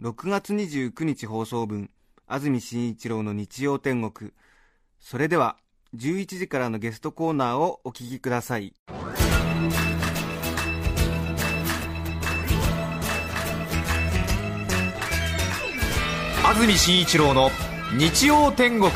6月29日放送分安住紳一郎の日曜天国。それでは11時からのゲストコーナーをお聞きください。安住紳一郎の日曜天国。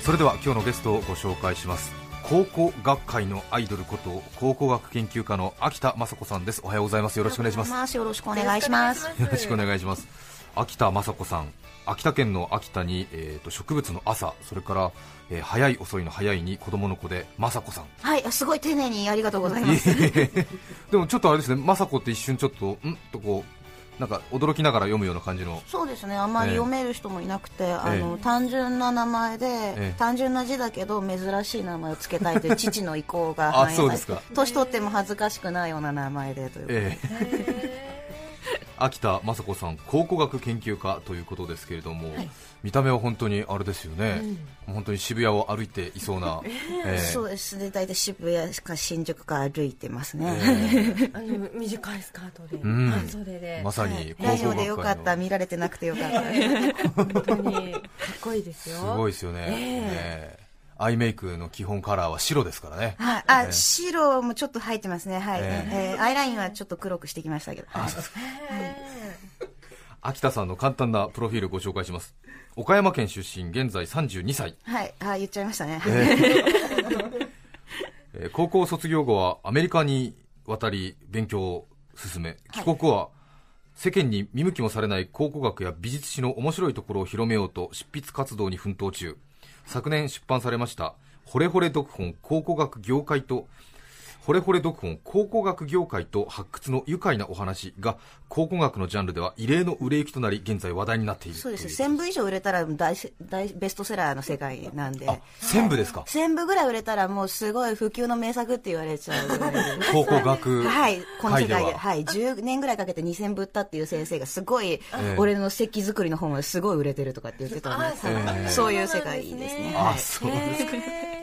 それでは今日のゲストをご紹介します。考古学会のアイドルこと考古学研究家の秋田雅子さんです。おはようございます。よろしくお願いします。よろしくお願いします。よろしくお願いします。秋田雅子さん秋田県の秋田に、えー、と植物の朝それから、えー早い遅いの早いに子供の子で雅子さん。はい、すごい丁寧にありがとうございます。でもちょっとあれですね雅子って一瞬ちょっとん？とこうなんか驚きながら読むような感じの。そうですね、あんまりええ読める人もいなくて、あのえ単純な名前で、え単純な字だけど珍しい名前をつけたいという父の意向があ反映そうですか。年取っても恥ずかしくないような名前でということで、ええ秋田雅子さん考古学研究家ということですけれども、見た目は本当にあれですよね、本当に渋谷を歩いていそうな、ええそうですね、大体渋谷か新宿か歩いてますね。え あの短いスカートで、ん。半袖で、えまさに考ラジオ古学でよかった、見られてなくてよかった。本当にかっこいいですよ。すごいですよね、ええアイメイクの基本カラーは白ですからね、はい、あ、白もちょっと入ってますね。はい、ええ。ーアイラインはちょっと黒くしてきましたけど。はい。秋田さんの簡単なプロフィールご紹介します。岡山県出身現在32歳。はい、あ、言っちゃいましたね。え ー高校卒業後はアメリカに渡り勉強を進め帰国後は世間に見向きもされない考古学や美術史の面白いところを広めようと執筆活動に奮闘中昨年出版されました「ほれほれ読本考古学業界と」ほれほれ読本考古学業界と発掘の愉快なお話が考古学のジャンルでは異例の売れ行きとなり現在話題になっているそうです。とい1000部以上売れたら大せ大ベストセラーの世界なんで。あ1000部ですか？1000部ぐらい売れたらもうすごい普及の名作って言われちゃうぐらいで。考古学はい、この世界で、は。はい、10年ぐらいかけて2000部売ったっていう先生がすごい、え俺の石器作りの本がすごい売れてるとかって言ってたんで、ええそういう世界ですね。あはい。そうですか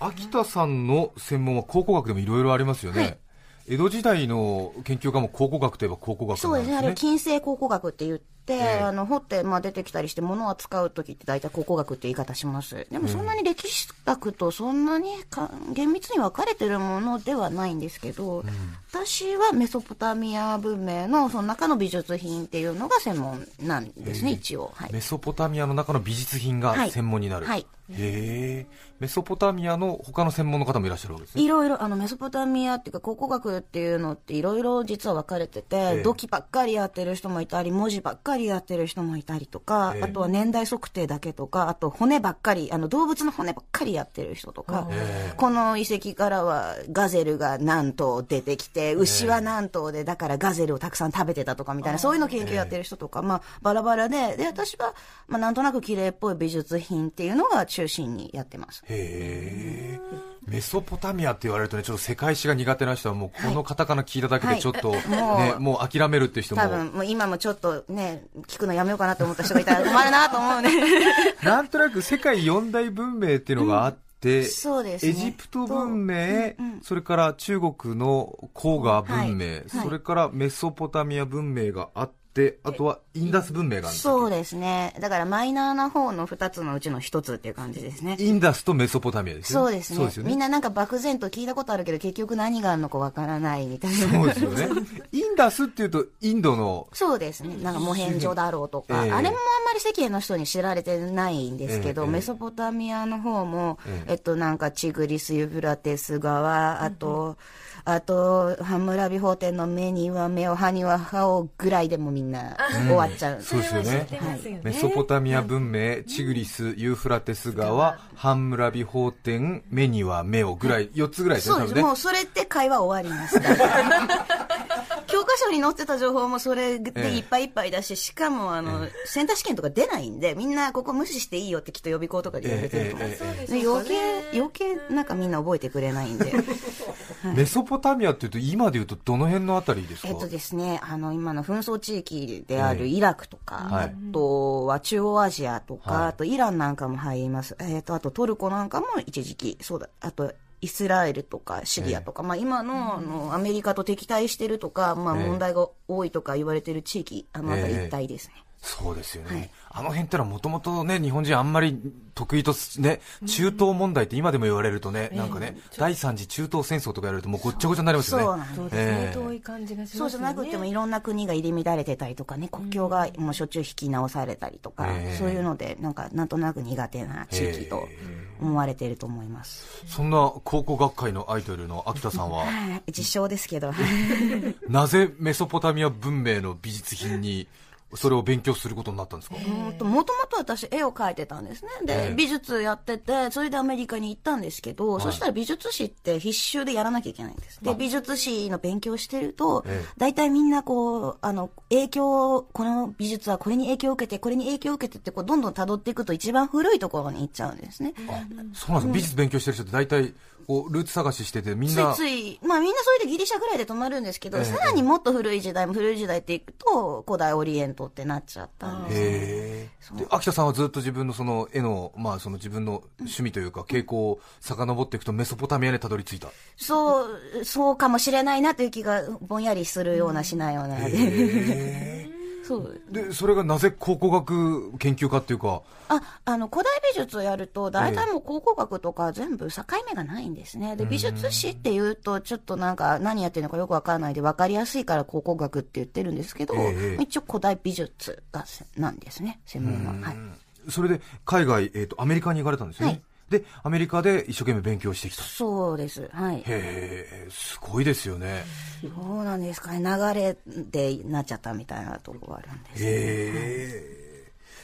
秋田さんの専門は考古学でもいろいろありますよね、江戸時代の研究家も考古学といえば考古学そうですね、あれなんですね。近世考古学って言って、ええ。あの掘って、まあ、出てきたりして、物を扱う時って大体考古学って言い方します。でもそんなに歴史学とそんなにか厳密に分かれてるものではないんですけど、私はメソポタミア文明のその中の美術品っていうのが専門なんですね、一応。はい。メソポタミアの中の美術品がはい。専門になる、はい。へえ。メソポタミアの他の専門の方もいらっしゃるわけですね。いろいろ、あの、メソポタミアっていうか、考古学っていうのっていろいろ実は分かれてて、え。土器ばっかりやってる人もいたり、文字ばっかりやってる人もいたりとか、ええ。あとは年代測定だけとか、あと骨ばっかり、あの、動物の骨ばっかりやってる人とか、この遺跡からはガゼルが何頭出てきて、牛は何頭で、だからガゼルをたくさん食べてたとかみたいな、そういうの研究やってる人とか、まあ、バラバラで、で、私は、まあ、なんとなく綺麗っぽい美術品っていうのが中心にやってます。へえ。メソポタミアって言われるとねちょっと世界史が苦手な人はもうこのカタカナ聞いただけでちょっと、はい。ねもう諦めるっていう人も。多分、もう今もちょっとね、聞くのやめようかなと思った人がいたら困るなと思うね。なんとなく世界四大文明っていうのがあって、そうですね。エジプト文明、うんうん。それから中国の黄河文明、はい。それからメソポタミア文明があって、あとはインダス文明があるそうですね。だからマイナーな方の二つのうちの一つっていう感じですね。インダスとメソポタミアですよそうですねすよねみんななんか漠然と聞いたことあるけど、結局何があるのかわからないみたいな。そうですよね。インダスっていうと、インドの、そうですね。なんかモヘンジョだろうとか、ええあれもあんまり世間の人に知られてないんですけど、ええメソポタミアの方も、ええっとなんかチグリス・ユフラテス川、あと、あと、ハムラビ法典の目には目を、歯には歯をぐらいでもみんな終わっちゃう。そうですよね知ってますよねメソポタミア文明、チグリス、ユーフラテス川、ハンムラビ法典、目には目をぐらい、4つぐらいですね、そうです。もうそれって会話終わります。教科書に載ってた情報もそれでいっぱいいっぱいだし、しかも、あの、センター試験とか出ないんで、みんなここ無視していいよってきっと予備校とかで言われてると思う。余計、余計なんかみんな覚えてくれないんで。メソポタミアっていうと今で言うとどの辺のあたりですか？えっとですね、あの、今の紛争地域であるイラクとか、はい。あとは中央アジアとか、はい。あとイランなんかも入ります。えっと、あとトルコなんかも一時期、そうだ、あと、イスラエルとかシリアとか、まあ今のあのアメリカと敵対してるとか、まあええ。問題が多いとか言われてる地域、あの辺り一帯ですね。そうですよね、はいあの辺ってのはもともとね、日本人あんまり得意とす、ね、中東問題って今でも言われるとね、なんかね、第三次中東戦争とかやるともうごっちゃごちゃになりますよね。そう。なんですね、ええ。遠い感じがしますよね。そうじゃなくてもいろんな国が入り乱れてたりとかね、国境がもうしょっちゅう引き直されたりとか、ええ。そういうので、なんかなんとなく苦手な地域と思われていると思います。そんな考古学会のアイドルの秋田さんは、はい。自称ですけど、なぜメソポタミア文明の美術品にそれを勉強することになったんですか、もともと私絵を描いてたんですね。で、ええ。美術やってて、それでアメリカに行ったんですけど、そしたら美術史って必修でやらなきゃいけないんです。で、美術史の勉強してるとええ、大体みんなこう、あの、影響、この美術はこれに影響を受けて、これに影響を受けてって、こう、どんどん辿っていくと一番古いところに行っちゃうんですね。そうなんですか、美術勉強してる人って大体こうルーツ探ししててみんついなつい、まあみんなそれでギリシャぐらいで止まるんですけど、ええ。さらにもっと古い時代も古い時代っていくと、古代オリエントってなっちゃったんですで秋田さんはずっと自分のその絵の,、まあ、その自分の趣味というか傾向を遡っていくとメソポタミアにたどり着いた。そう、そうかもしれないなという気がぼんやりするようなしないようなで。そう。でそれがなぜ考古学研究家っていうかあ、あの、古代美術をやると、大体もう考古学とか全部境目がないんですね。で、美術史っていうと、ちょっとなんか何やってるのかよくわからないで分かりやすいから考古学って言ってるんですけど、ええ一応古代美術がせなんですね、専門は。はい。それで海外、えー、とアメリカに行かれたんですよね、はいでアメリカで一生懸命勉強してきたそうです。はい。へえすごいですよねそうなんですかね。流れでなっちゃったみたいなところがあるんです。へえ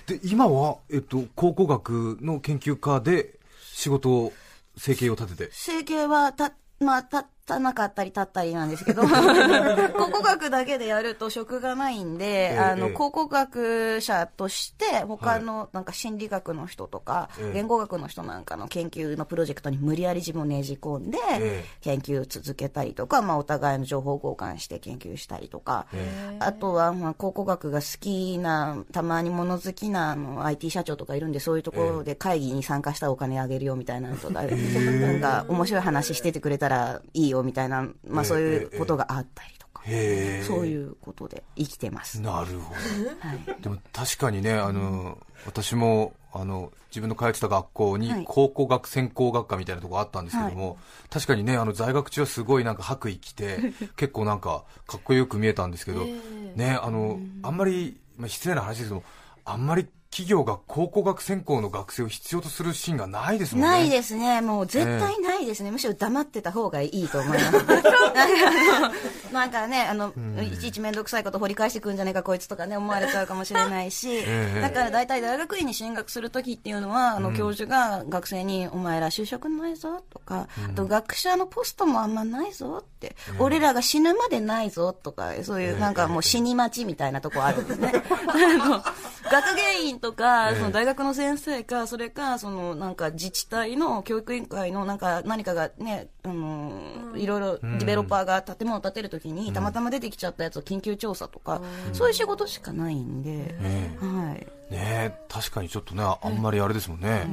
で今は、えっと、考古学の研究家で仕事を生計を立てて整形はた、まあ、立たなかったり立ったりなんですけど、考古学だけでやると職がないんで、ええあの、ええ考古学者として、他の、なんか心理学の人とか、ええ。言語学の人なんかの研究のプロジェクトに無理やり自分をねじ込んでええ、研究を続けたりとか、まあ、お互いの情報交換して研究したりとか、えあとは、まあ、考古学が好きな、たまに物好きなあの IT 社長とかいるんで、そういうところで会議に参加したらお金あげるよみたいなのとか、なんか面白い話しててくれたらいいよみたいな、まあそういうことがあったりとか、へえ。そういうことで生きてます。なるほはい。どでも確かにねあの私もあの自分の通ってた学校にはい。考古学専攻学科みたいなとこあったんですけども、確かにねあの在学中はすごいなんか白衣着て 結構なんかかっこよく見えたんですけど、ねあのあんまり、まあ、失礼な話ですけどもあんまり企業が考古学専攻の学生を必要とするシーンがないですもんね。ないですね。もう絶対ないですね。むしろ黙ってた方がいいと思います。なんかあのなん。かね、あの、いちいちめんどくさいこと掘り返してくんじゃねえかこいつとかね、思われちゃうかもしれないし、えだから大体大学院に進学するときっていうのは、あの、教授が学生に、お前ら就職ないぞとか、あと学者のポストもあんまないぞって、俺らが死ぬまでないぞとか、そういうなんかもう死に待ちみたいなとこあるんですね。あの、学芸員とか、その大学の先生か、それか、そのなんか自治体の教育委員会のなんか何かがね、あの、いろいろディベロッパーが建物を建てるときに、たまたま出てきちゃったやつを緊急調査とか、そういう仕事しかないんで、はい。ねえ確かにちょっとねあんまりあれですもんね、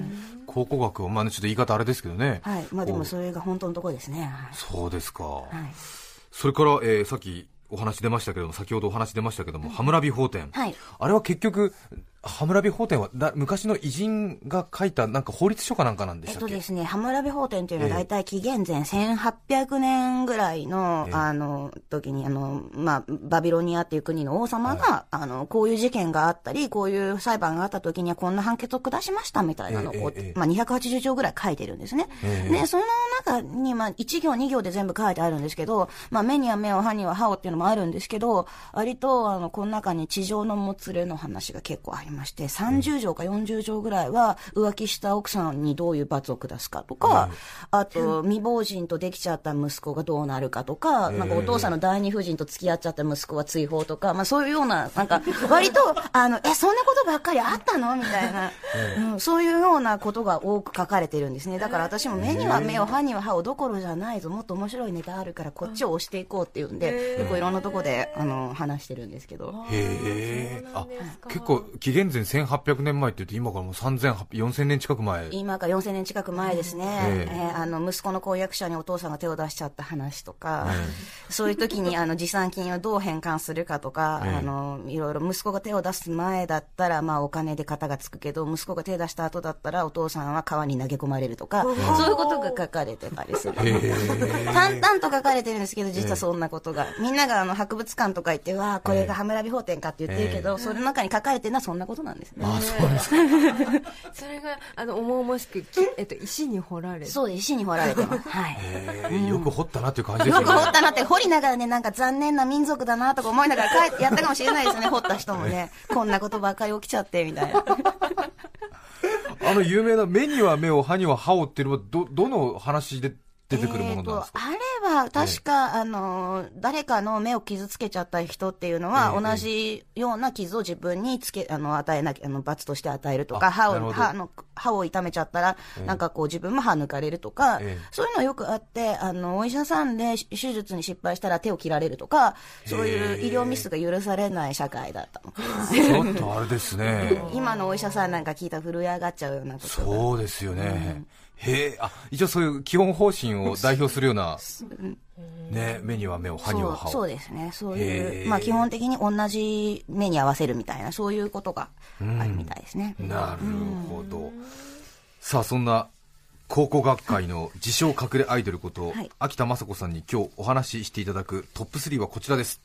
考古学はまあねちょっと言い方あれですけどね、はい。まあでもそれが本当のところですね。はい。そうですか、はい。それから、えーさっきお話出ましたけども先ほどお話出ましたけども、ハムラビ法典、はい。あれは結局ハムラビ法典はだ昔の偉人が書いたなんか法律書かなんかなんでえしっけ、ったとですね、ハムラビ法典というのはええ。大体紀元前1800年ぐらいの、ええ。あの、時に、あの、まあ、バビロニアっていう国の王様が、あの、こういう事件があったり、こういう裁判があった時にはこんな判決を下しましたみたいなのを、ええええまあ、280条ぐらい書いてるんですね。ええ。で、その中に、まあ、1行2行で全部書いてあるんですけど、まあ、目には目を、歯には歯をっていうのもあるんですけど、割と、あの、この中に地上のもつれの話が結構ありりまして、30条か40条ぐらいは浮気した奥さんにどういう罰を下すかとか、あと未亡人とできちゃった息子がどうなるかとか、なんかお父さんの第二夫人と付き合っちゃった息子は追放とか、まあそういうような、なんか割と、あの、え、そんなことばっかりあったのみたいな、うん、そういうようなことが多く書かれてるんですね。だから私も目には目を、歯には歯をどころじゃないぞ、もっと面白いネタあるからこっちを押していこうっていうんで、結構いろんなとこで、あの、話してるんですけど。へえ。あ結構紀元前1800年前って言うと今からもう3800 4000年近く前。今から4000年近く前ですね、ええ。えーあの息子の婚約者にお父さんが手を出しちゃった話とか、そういう時にあの持参金をどう返還するかとか、ええ。あのいろいろ息子が手を出す前だったら、まあ、お金で型がつくけど息子が手を出した後だったらお父さんは川に投げ込まれるとか、そういうことが書かれてたりする。淡々と書かれてるんですけど、実はそんなことが。みんながあの博物館とか行って、わあ、これがハムラビ法典かって言ってるけど、それの中に書かれてるのはそんなことなんですね。あそうですか それがあの重々しくき、え？っと、石に掘られてそう石に掘られてます。はい。よく掘ったなっていう感じですよねよく掘ったなって、掘りながらね、なんか残念な民族だなとか思いながら帰ってやったかもしれないですよね、掘った人もね。こんなことばっかり起きちゃって、みたいな。あの有名な目には目を歯には歯をっていうのはどどの話で出てくるものなんですか、えーとあれは確か、あの誰かの目を傷つけちゃった人っていうのは、ええ同じような傷を自分につけあの与えなきゃあの罰として与えるとかあ歯を歯の歯を痛めちゃったら、ええ。なんかこう自分も歯抜かれるとか、ええ。そういうのよくあってあのお医者さんで手術に失敗したら手を切られるとかそういう医療ミスが許されない社会だったの。ちょっとあれですね。今のお医者さんなんか聞いたら震え上がっちゃうようなことが。そうですよね、へえあ一応そういう基本方針を代表するような、ね、目には目を歯には歯を。そうそうですね。そうへいう、ーまあ、基本的に同じ目に合わせるみたいなそういうことがあるみたいですね、なるほど。さあそんな考古学会の自称隠れアイドルこと、はい。秋田雅子さんに今日お話ししていただくトップ3はこちらです。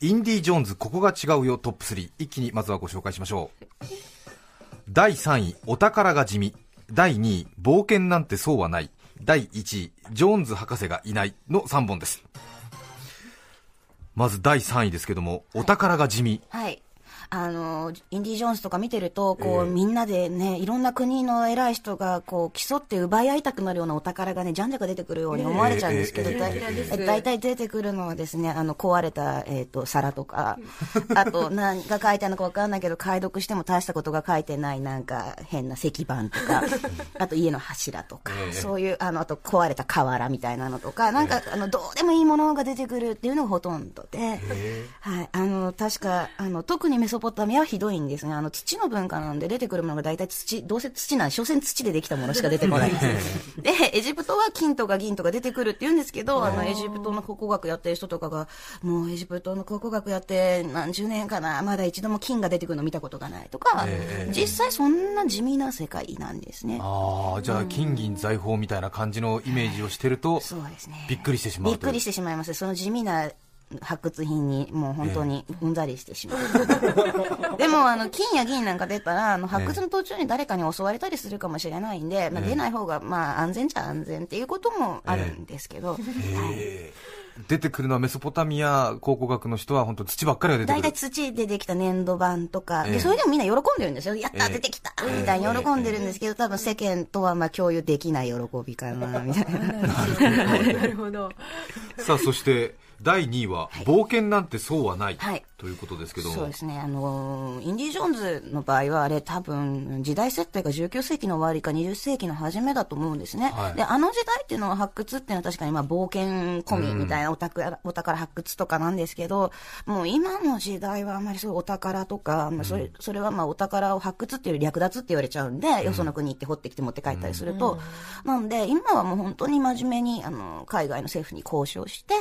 インディ・ジョーンズここが違うよトップ3一気にまずはご紹介しましょう。第3位お宝が地味第2位冒険なんてそうはない。第1位ジョーンズ博士がいないの3本です。まず第3位ですけどもお宝が地味、はいあのインディ・ジョーンズとか見てるとこう、みんなでねいろんな国の偉い人がこう競って奪い合いたくなるようなお宝がねじゃんじゃか出てくるように思われちゃうんですけど、大体出てくるのはですねあの壊れた、えー、と皿とか あと何が書いてあるのか分かんないけど解読しても大したことが書いてないなんか変な石板とか あと家の柱とか、ええそういうあのあと壊れた瓦みたいなのとかなんか、あのどうでもいいものが出てくるっていうのがほとんどで。はい、あの確かあの特にメソポタミアはひどいんですね。あの土の文化なんで出てくるものが大体土どうせ土なんで所詮土でできたものしか出てこないんです。でエジプトは金とか銀とか出てくるって言うんですけどあのエジプトの考古学やってる人とかがもうエジプトの考古学やって何十年かなまだ一度も金が出てくるの見たことがないとか、ええ実際そんな地味な世界なんですね。ああじゃあ金銀財宝みたいな感じのイメージをしてると、そうですね。びっくりしてしまう。びっくりしてしまいます。その地味な発掘品にもう本当にうんざりしてしまう、でもあの金や銀なんか出たらあの発掘の途中に誰かに襲われたりするかもしれないんで、まあ、ええ。出ない方がまあ安全じゃ安全っていうこともあるんですけど、はい。出てくるのはメソポタミア考古学の人は本当土ばっかりが出てくる。大体土でできた粘土板とか、ええ。でそれでもみんな喜んでるんですよ、やった、ええ出てきたみたいに喜んでるんですけど、多分世間とはまあ共有できない喜びかなみたいな。なるほど。さあそして第2位は、冒険なんてそうはない、はいということですけど。もそうですね、あのインディ・ジョーンズの場合は、あれ、多分時代設定が19世紀の終わりか20世紀の初めだと思うんですね、はい。であの時代っていうのは発掘っていうのは確かにまあ冒険込みみたいなお宝,、お宝発掘とかなんですけど、もう今の時代はあんまりそういうお宝とか、まあ、それそれはまあお宝を発掘っていうより略奪って言われちゃうんで、よその国行って掘ってきて持って帰ったりすると、なんで、今はもう本当に真面目にあの海外の政府に交渉して、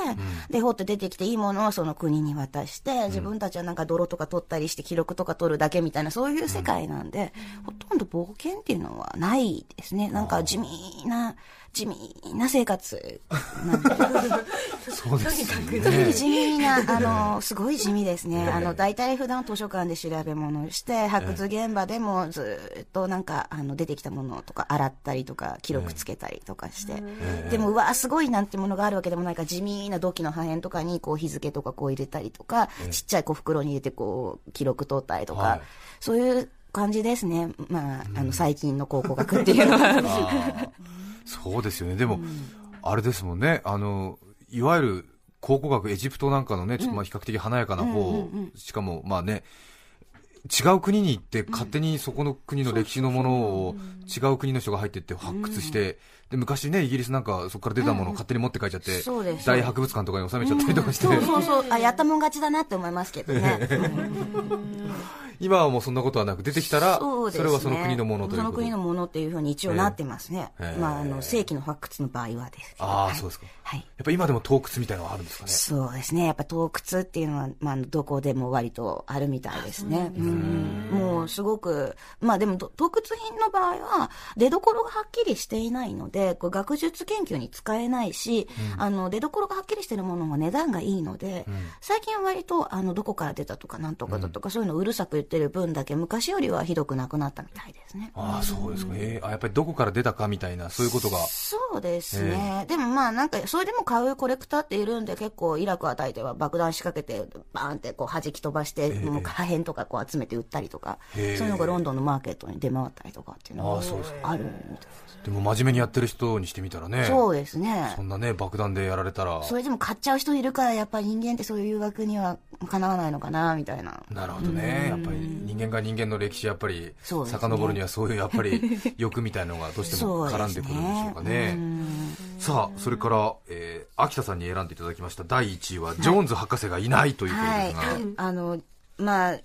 で掘って出てきていいものをその国に渡して、自分たちはなんか泥とか取ったりして記録とか取るだけみたいなそういう世界なんで、ほとんど冒険っていうのはないですね。なんか地味な地味な生活。なんでそうですよ特にね地味な、あの、すごい地味ですね。あの、大体普段図書館で調べ物をして、発掘現場でもずっとなんか、あの、出てきたものとか洗ったりとか、記録つけたりとかして。でも、うわ、すごいなんてものがあるわけでもないから、地味な土器の破片とかに、こう、日付とかこう入れたりとか、ちっちゃい小袋に入れてこう、記録取ったりとか、はい。そういう感じですね。まあ、あの、最近の考古学っていうのは。そうですよね、でも、あれですもんね、あのいわゆる考古学、エジプトなんかのね、ちょっとまあ比較的華やかな方、しかもまあね、違う国に行って、勝手にそこの国の歴史のものを違う国の人が入っていって発掘して、で昔ね、イギリスなんかそこから出たものを勝手に持って帰っちゃって大博物館とかに収めちゃったりとかして、そうそうそう。あ、やったもん勝ちだなって思いますけどね。今はもうそんなことはなく、出てきたら、そね。れはその国のものというその国のものっていうふうに一応なってますね。ええまあ、あの、正規の発掘の場合はですけど。ああ、はいそうですか。はい。やっぱ今でも洞窟みたいなのがあるんですかね？そうですね。やっぱ洞窟っていうのは、まあ、どこでも割とあるみたいですね。うんもうすごく、まあでもど洞窟品の場合は、出所がはっきりしていないので、こう学術研究に使えないし、あの、出所がはっきりしてるものも値段がいいので、最近は割と、あの、どこから出たとかなんとかだとか、そういうのをうるさく言ってる分だけ昔よりはひどくなくなったみたいですね。ああ、そうですか。ええあ、やっぱりどこから出たかみたいな、そういうことが。そうですね。でもまあなんか、それでも買うコレクターっているんで、結構イラク与えては爆弾仕掛けて、バーンってこう弾き飛ばして、もう破片とかこう集めて売ったりとか、そうへえいうのがロンドンのマーケットに出回ったりとかっていうのがあるみたいです。でも真面目にやってる人にしてみたらね。そうですねそ。んなね、爆弾でやられたら。それでも買っちゃう人いるから、やっぱり人間ってそういう誘惑にはかなわないのかな、みたいな。なるほどね。やっぱり人間が人間の歴史やっぱりね。遡るにはそういうやっぱり 欲みたいなのがどうしても絡んでくるんでしょうかね。さあ、それから、えー、秋田さんに選んでいただきました第1位は、ジョーンズ博士がいないということはいですが、。あの、まあ、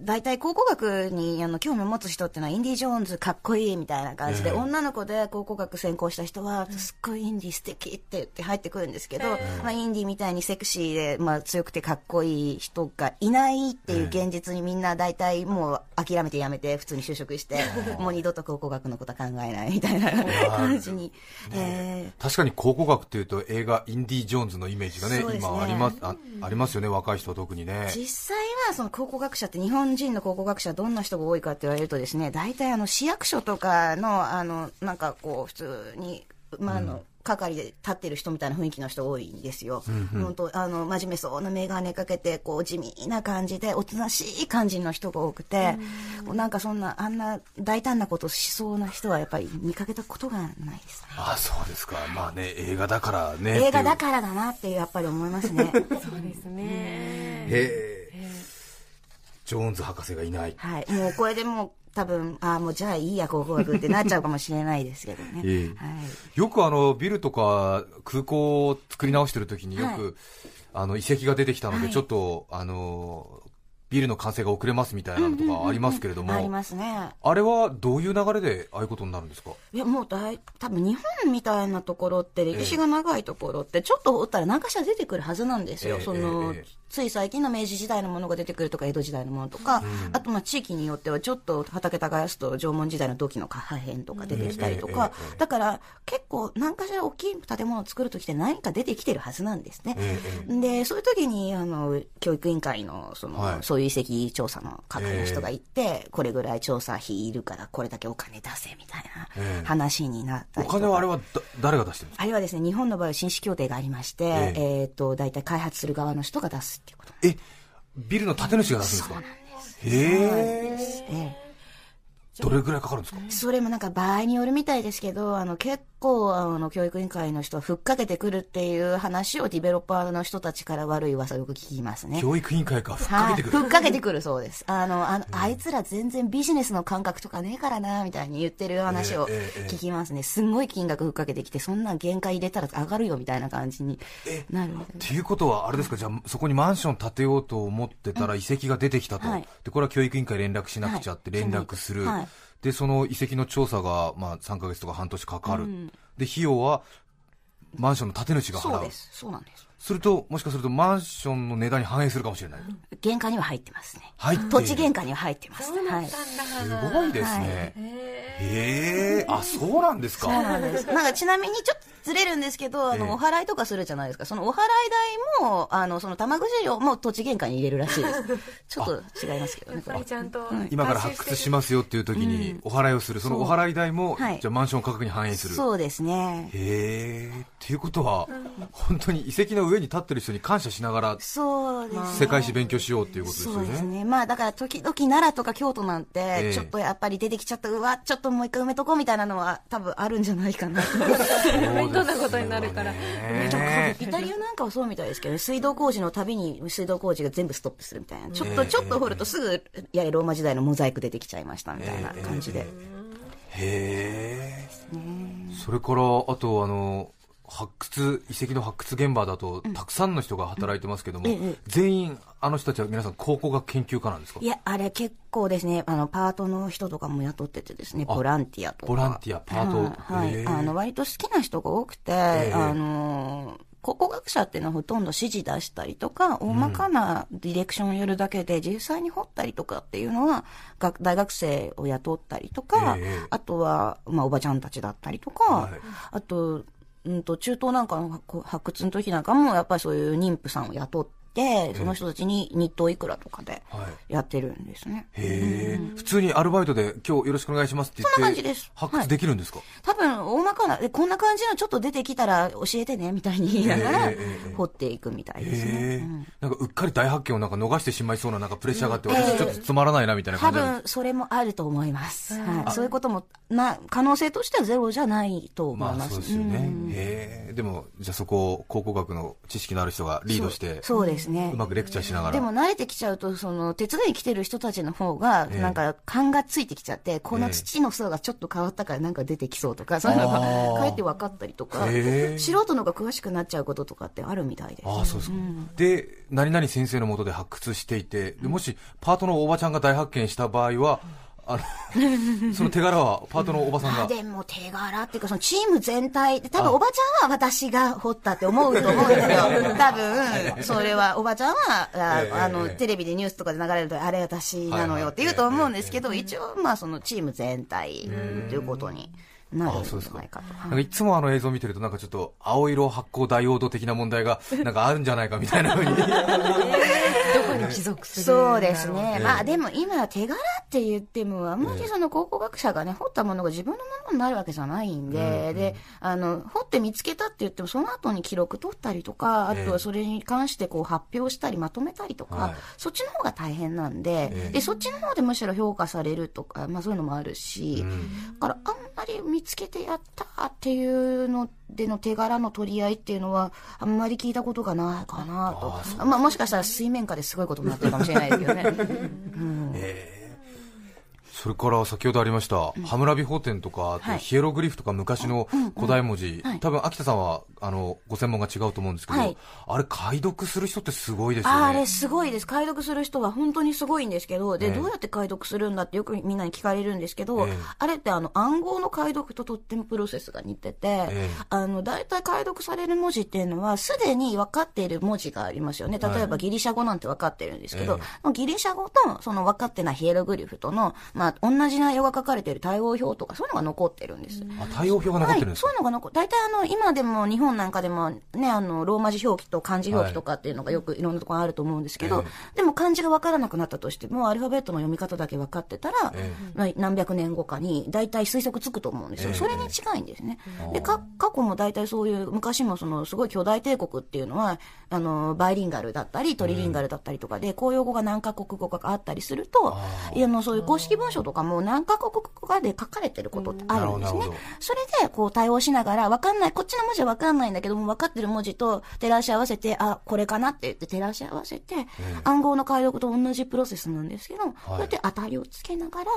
大体考古学にあの興味を持つ人っていうのはインディ・ジョーンズかっこいいみたいな感じで、ええ。女の子で考古学専攻した人はすっごいインディ素敵って言って入ってくるんですけど、まあ、インディみたいにセクシーで、まあ、強くてかっこいい人がいないっていう現実にみんな大体もう諦めてやめて普通に就職して、もう二度と考古学のこと考えないみたいな感じに。えー確かに考古学っていうと映画インディ・ジョーンズのイメージがね、ね。今ありますあありますよね、若い人は特にね。実際はその考古学者って日本人の考古学者どんな人が多いかって言われるとですね大体あの市役所とかのあのなんかこう普通にまああの、係で立ってる人みたいな雰囲気の人多いんですよ。本当あの真面目そうな眼鏡かけてこう地味な感じでおとなしい感じの人が多くて、こうなんかそんなあんな大胆なことしそうな人はやっぱり見かけたことがないですね。あそうですか。まあね、映画だからね。映画だら。からだなってやっぱり思いますね。そうですね。へえ。ジョーンズ博士がいない。はい。もうこれでもう多分、ああ、もうじゃあいいや、考古学ってなっちゃうかもしれないですけどね。ええはい。よくあのビルとか空港を作り直してるときによく、はいあの遺跡が出てきたので、はいちょっとあのビルの完成が遅れますみたいなのとかありますけれども、ありますね。あれはどういう流れでああいうことになるんですか？いや、もう大、多分日本みたいなところって、歴史が長いところって、ちょっと掘ったら何かしら出てくるはずなんですよ。ええその、ええつい最近の明治時代のものが出てくるとか、江戸時代のものとか、あとまあ地域によってはちょっと畑耕すと縄文時代の土器の破片とか出てきたりとか、だから結構何かしら大きい建物を作るときって何か出てきてるはずなんですね。ええで、そういう時に、あの、教育委員会の、その、はい。そういう遺跡調査の係の人が行って、これぐらい調査費いるから、これだけお金出せ、みたいええ。な話になったおりとか。金はあれはだ誰が出してるんですか？あれはですね、日本の場合、紳士協定がありまして、ええ。っ、と、大体開発する側の人が出すえビルの建主が出すんですか？へえどれぐらいかかるんですか？それもなんか場合によるみたいですけど、あの結構あの教育委員会の人はふっかけてくるっていう話をディベロッパーの人たちから悪い噂をよく聞きますね。教育委員会がふっかけてくる、はい、ふっかけてくるそうです。あの、あの、あいつら全然ビジネスの感覚とかねえからな、みたいに言ってる話を聞きますね。すんごい金額ふっかけてきて、そんな限界入れたら上がるよ、みたいな感じになるっていうことは、あれですか、じゃあ、そこにマンション建てようと思ってたら、遺跡が出てきたと、はい。でこれは教育委員会連絡しなくちゃってはい。連絡する、はいでその遺跡の調査が、まあ、3か月とか半年かかる、で費用はマンションの建主が払うそうです。そうなんです。すると、もしかするとマンションの値段に反映するかもしれない、原価には入ってますね。入って土地原価には入ってます。はい。すごいですね、へえあそうなんですか。そうなんです。なんかちなみにちょっとずれるんですけど、あの、ええお払いとかするじゃないですか。そのお払い代も、あの、その玉くじ料も土地原価に入れるらしいです。ちょっと違いますけどね、これ。ちゃんと今から発掘しますよっていう時にお払いをする、そのお払い代も、はい。じゃあマンション価格に反映する。そうですね。へえっていうことは、本当に遺跡の上に立ってる人に感謝しながらそうですね。世界史勉強しようっていうことですよね。そうですね。まあだから時々奈良とか京都なんてええ、ちょっとやっぱり出てきちゃった、うわ、ちょっともう一回埋めとこうみたいなのは多分あるんじゃないかな。どんなことになるから。ねイタリアなんかはそうみたいですけどね、水道工事のたびに水道工事が全部ストップするみたいな。ちょっと、ちょっと掘るとすぐ、いや、ローマ時代のモザイク出てきちゃいましたみたいな感じで。へえ。それから、あと、あの、発掘、遺跡の発掘現場だと、たくさんの人が働いてますけども、ええ全員、あの人たちは皆さん考古学研究家なんですか？いや、あれ結構ですね、あの、パートの人とかも雇っててですね、あボランティアとか。ボランティアパート。はい。はい。あの、割と好きな人が多くて、えあの、考古学者っていうのはほとんど指示出したりとか、大まかなディレクションをやるだけで、実際に掘ったりとかっていうのは、学大学生を雇ったりとか、ええ。あとは、まあ、おばちゃんたちだったりとか、はい。あと、うんと、中東なんかの発発掘の時なんかも、やっぱりそういう妊婦さんを雇って、その人たちに日当いくらとかではい。やってるんですね。へえ、普通にアルバイトで今日よろしくお願いしますって言って、そんな感じです。発掘できるんですか、多分、大まかな、えこんな感じのちょっと出てきたら教えてね、みたいに言いながら掘っていくみたいですへね。え、なんかうっかり大発見をなんか逃してしまいそうななんかプレッシャーがあって、ええ私ちょっとつまらないなみたいな多感じなんで分、それもあると思います。はい。そういうことも、な、可能性としてはゼロじゃないと思まあいます。そうですよね。うん。へえ。でも、じゃあそこを考古学の知識のある人がリードして、そうですね。うまくレクチャーしながら。でも慣れてきちゃうと、その、手伝いに来てる人たちの方が、ええなんか、勘がついてきちゃって、この土の層がちょっと変わったからなんか出てきそうとか、そういうのが、かえって分かったりとかへえ、素人の方が詳しくなっちゃうこととかってあるみたいです。ああ、そうですか。で、何々先生のもとで発掘していて、でもしパートのおばちゃんが大発見した場合は、あの、その手柄はパートのおばさんが。あでも手柄っていうか、そのチーム全体で、多分おばちゃんは私が掘ったって思うと思うんですよ。多分、それは、おばちゃんは、あええあの、ええテレビでニュースとかで流れると、あれ私なのよって言うと思うんですけど、一応、まあそのチーム全体ということになるんじゃないかと。なんかいつもあの映像を見てると、なんかちょっと青色発光ダイオード的な問題が なんかあるんじゃないかみたいなふうに。どこに帰属するそうですね。ええ。まあでも今は手柄って言っても、あんまりその考古学者がね、掘ったものが自分のものになるわけじゃないんで、で、あの、掘って見つけたって言っても、その後に記録取ったりとか、あとはそれに関してこう発表したりまとめたりとか、はい。そっちの方が大変なんで、ええで、そっちの方でむしろ評価されるとか、まあそういうのもあるし、だからあんまり見つけてやったっていうのでの手柄の取り合いっていうのは、あんまり聞いたことがないかなと。まあもしかしたら水面下ですごいことになってるかもしれないですけどね。それから先ほどありました、ハムラビ法典とか、はい。ヒエログリフとか昔の古代文字、はい。多分秋田さんはあのご専門が違うと思うんですけど、はい。あれ、解読する人ってすごいですよね。ああれすごいです。解読する人は本当にすごいんですけど、で、ええ。どうやって解読するんだってよくみんなに聞かれるんですけど、ええ。あれってあの暗号の解読ととってもプロセスが似てて、ええ。あの、大体解読される文字っていうのは、すでに分かっている文字がありますよね。例えばギリシャ語なんて分かってるんですけど、えギリシャ語とその分かってないヒエログリフとの、まあ、同じ内容が書かれている対応表とか、そういうのが残ってるんです。あ対応表が残ってるんですか、はい、そういうのが残大体あの、今でも日本なんかでもね、あの、ローマ字表記と漢字表記とかっていうのがよくいろんなところにあると思うんですけど、えでも漢字が分からなくなったとしても、アルファベットの読み方だけ分かってたら、えまあ何百年後かに大体推測つくと思うんですよ。ええ。それに近いんですね。で、か過去も大体そういう、昔もそのすごい巨大帝国っていうのは、あの、バイリンガルだったり、トリリンガルだったりとかで、公用語が何カ国語かあったりすると、いやあのそういう公式文書とかも何カ国語かで書かれてることってあるんですね。それで、こう、対応しながら、わかんない、こっちの文字はわかんないんだけども、わかってる文字と照らし合わせて、あ、これかなって言って照らし合わせて、暗号の解読と同じプロセスなんですけど、こうやって当たりをつけながら、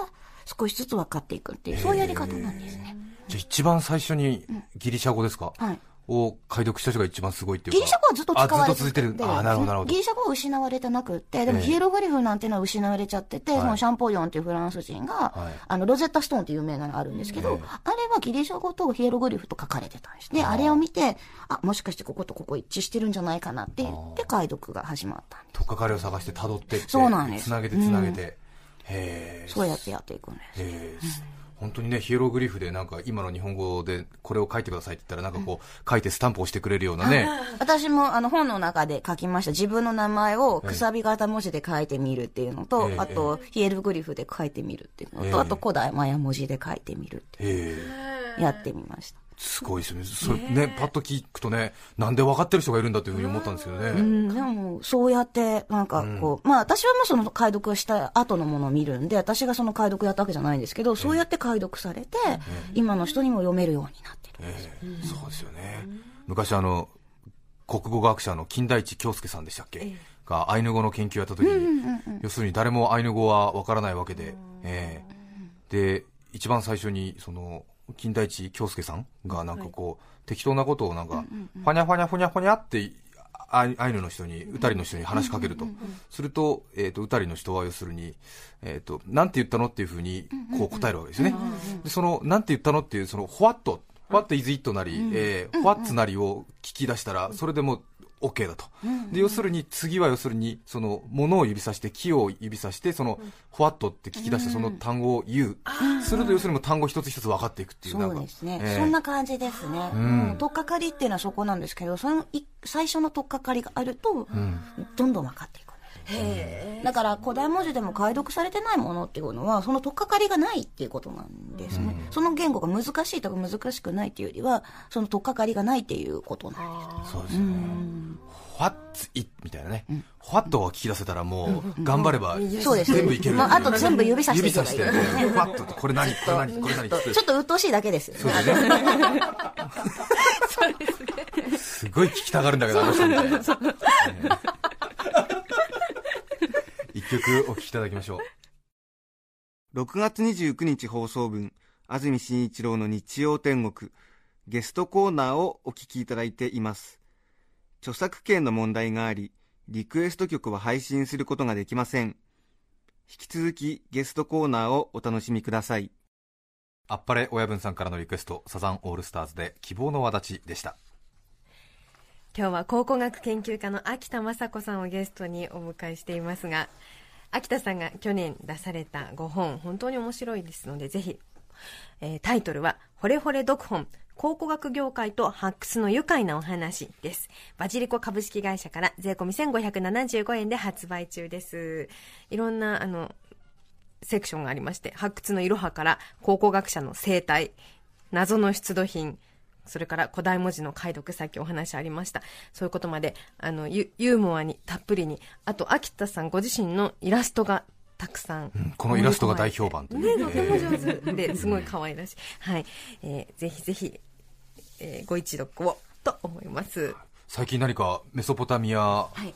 少しずつ分かっていくっていう、そういうやり方なんですね。じゃあ一番最初にギリシャ語ですか、はいを解読した人が一番すごいっていうか。ギリシャ語はずっと使われててる。あ、なるほど、なるほどギ。リシャ語は失われてなくって、でもええヒエログリフなんていうのは失われちゃってて、はいそのシャンポリオンっていうフランス人が、はいあの、ロゼッタストーンっていう有名なのがあるんですけど、あれはギリシャ語とヒエログリフと書かれてたんです。で、あれを見て、あ、もしかしてこことここ一致してるんじゃないかなって言って解読が始まったんでとっかかりを探して辿ってって。そうなんですつなげてつなげて。へえ。す。そうやってやっていくんです。えー本当にね、ヒエログリフでなんか今の日本語でこれを書いてくださいって言ったらなんかこう書いてスタンプをしてくれるようなね。私もあの本の中で書きました。自分の名前をくさび型文字で書いてみるっていうのと、ええあとヒエログリフで書いてみるっていうのと、ええあと古代マヤ文字で書いてみるっていう。やってみました。すごいですよね、それねパッと聞くとね、なんで分かってる人がいるんだというふうに思ったんですけどね。うん、でも、そうやって、なんかこう、まあ私はもうその解読をした後のものを見るんで、私がその解読やったわけじゃないんですけど、そうやって解読されて、今の人にも読めるようになってる。ええ。そうですよね、昔あの国語学者の金田一京介さんでしたっけ、がアイヌ語の研究をやった時に、要するに誰もアイヌ語はわからないわけで、ええ。で一番最初にその金田一京介さんがなんかこう、適当なことをなんか、ファニャファニャファニャファニャってアイヌの人に、ウタリの人に話しかけると、すると、えっ、と、ウタリの人は要するに、えっ、と、なんて言ったのっていうふうに、こう答えるわけですね。でその、なんて言ったのっていう、その、フォワット、フォワットイズイットなり、えーフォワッツなりを聞き出したら、それでも OK だと。で、要するに、次は要するに、その、物を指さして、木を指さして、その、フォワットって聞き出したその単語を言う。すると、要するに単語一つ一つ分かっていくっていう、なんか。そうですね、ええそんな感じですね。うん。とっかかりっていうのはそこなんですけど、そのい最初のとっかかりがあると、どんどん分かっていく。だから古代文字でも解読されてないものっていうのはその取っかかりがないっていうことなんですね、その言語が難しいとか難しくないっていうよりはその取っかかりがないっていうことなんです。そうですよね。ファッツイみたいなね。ファットを聞き出せたらもう、頑張れば、そうです全部いける。まああと全部指さして指さして、ファットってこれ何これ何これ何ってちょっと鬱陶しいだけです。よ ね。すごい聞きたがるんだけど、あの人みたいな。一曲お聴きいただきましょう。6月29日放送分安住紳一郎の日曜天国ゲストコーナーをお聞きいただいています著作権の問題がありリクエスト曲は配信することができません引き続きゲストコーナーをお楽しみくださいあっぱれ親分さんからのリクエスト、サザンオールスターズで希望の輪立ちでした。今日は考古学研究家の秋田雅子さんをゲストにお迎えしていますが秋田さんが去年出された5本本当に面白いですのでぜひ、えータイトルは「ほれほれ読本考古学業界と発掘の愉快なお話」です。バジリコ株式会社から税込1575円で発売中です。いろんなあのセクションがありまして発掘のいろはから考古学者の生態謎の出土品それから古代文字の解読さっきお話ありました。そういうことまであのユユーモアにたっぷりにあと秋田さんご自身のイラストがたくさん、このイラストが大評判という。ねとても上手ですごい可愛らしい、はい。えーぜひぜひ、えーご一読をと思います。最近何かメソポタミアはい。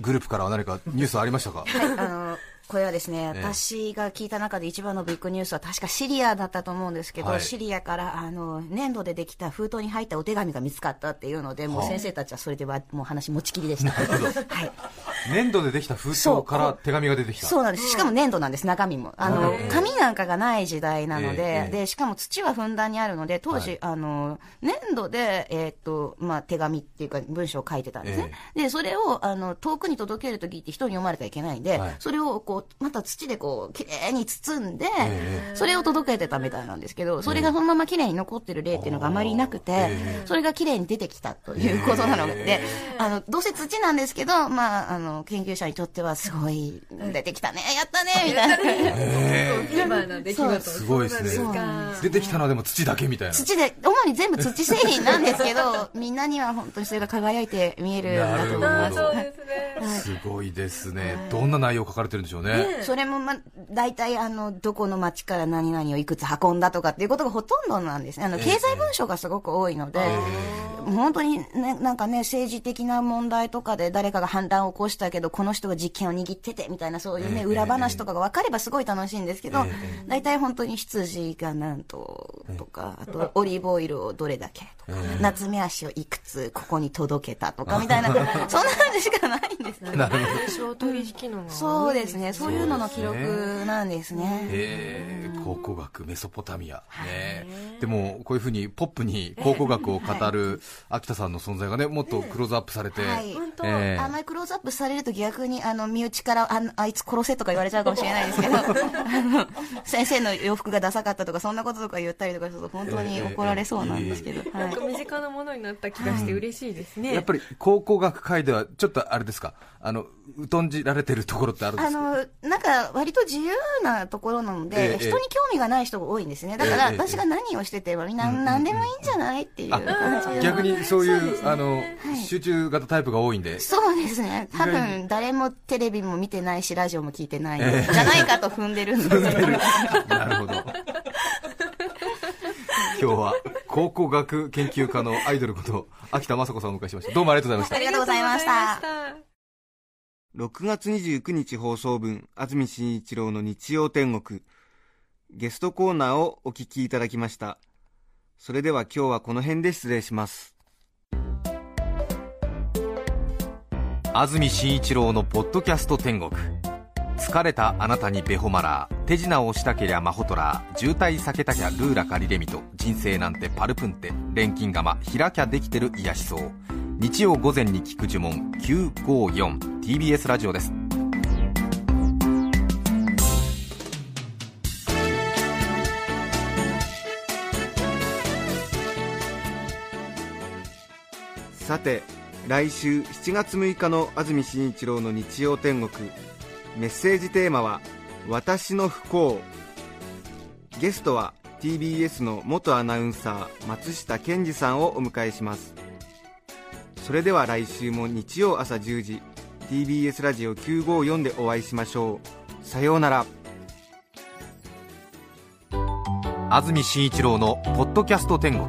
グループからは何かニュースありましたか？あのこれはですね、ええ私が聞いた中で一番のビッグニュースは確かシリアだったと思うんですけど、はいシリアからあの粘土でできた封筒に入ったお手紙が見つかったっていうので、もうはあ先生たちはそれではもう話持ちきりでした。はい、粘土でできた封筒から手紙が出てきた。そうなんです。しかも粘土なんです、中身も。あの、紙なんかがない時代なので、ええで、しかも土はふんだんにあるので、当時、はいあの、粘土で、えーっと、まあ、手紙っていうか文章を書いてたんですね。で、それを、あの、遠くに届けるときって人に読まれてはいけないんで、はいそれを、こう、また土でこう、きれいに包んで、えそれを届けてたみたいなんですけど、それがそのままきれいに残ってる例っていうのがあまりなくて、ええそれがきれいに出てきたということなので、あの、どうせ土なんですけど、まあ、あの、研究者にとってはすごい、出てきたね、やったね、みたいな。すごいですねそうなんですか？出てきたのはでも土だけみたいな。土で、主に全部土製品なんですけど、みんなには本当にそれが輝いて見えるんだと思います。なるほどそうですねすごいですね。どんな内容書かれてるんでしょうね。それも、ま、大体、あの、どこの町から何々をいくつ運んだとかっていうことがほとんどなんですね。あの、経済文書がすごく多いので、本当にね、なんかね、政治的な問題とかで誰かが反乱を起こしたけど、この人が実権を握ってて、みたいなそういうね、ええ裏話とかが分かればすごい楽しいんですけどえ、大体本当に羊がなんと、とか、あと、オリーブオイルをどれだけとか、夏目足をいくつここに届けたとか、みたいな、そんな感じしかないんですね。なるほど。そうですね、そういうのの記録なんですね。えー、考古学メソポタミア、ね、でもこういうふうにポップに考古学を語る秋田さんの存在がねもっとクローズアップされて、はい。本当えーあんまりクローズアップされると逆にあの身内からあのあいつ殺せとか言われちゃうかもしれないですけど あの先生の洋服がダサかったとかそんなこととか言ったりとかすると本当に怒られそうなんですけど、はいなんか身近なものになった気がして嬉しいですね。やっぱり考古学界ではちょっとあれですか？あの疎んじられてるところってあるんであすか？のなんか割と自由なところなので、ええ人に興味がない人が多いんですね。だからええ私が何をしててもみんな何でもいいんじゃないっていう感じで逆にそういうそうですね。あの、集中型タイプが多いんで。そうですね。多分誰もテレビも見てないしラジオも聞いてないんじゃないかと踏んでるんで。なるほど。今日は考古学研究家のアイドルこと秋田雅子さんをお迎えしました。どうもありがとうございました。ありがとうございました。ありがとうございました6月29日放送分安住紳一郎の日曜天国。ゲストコーナーをお聞きいただきましたそれでは今日はこの辺で失礼します。安住紳一郎のポッドキャスト天国。疲れたあなたにベホマラー手品をしたけりゃマホトラー渋滞避けたきゃルーラかリレミと人生なんてパルプンテ錬金釜開きゃできてる癒しそう。日曜午前に聞く呪文 954TBS ラジオです。さて来週7月6日の安住紳一郎の日曜天国。メッセージテーマは「私の不幸」ゲストは TBS の元アナウンサー松下健二さんをお迎えします。それでは来週も日曜朝10時 TBS ラジオ954でお会いしましょう。さようなら。安住紳一郎の「ポッドキャスト天国」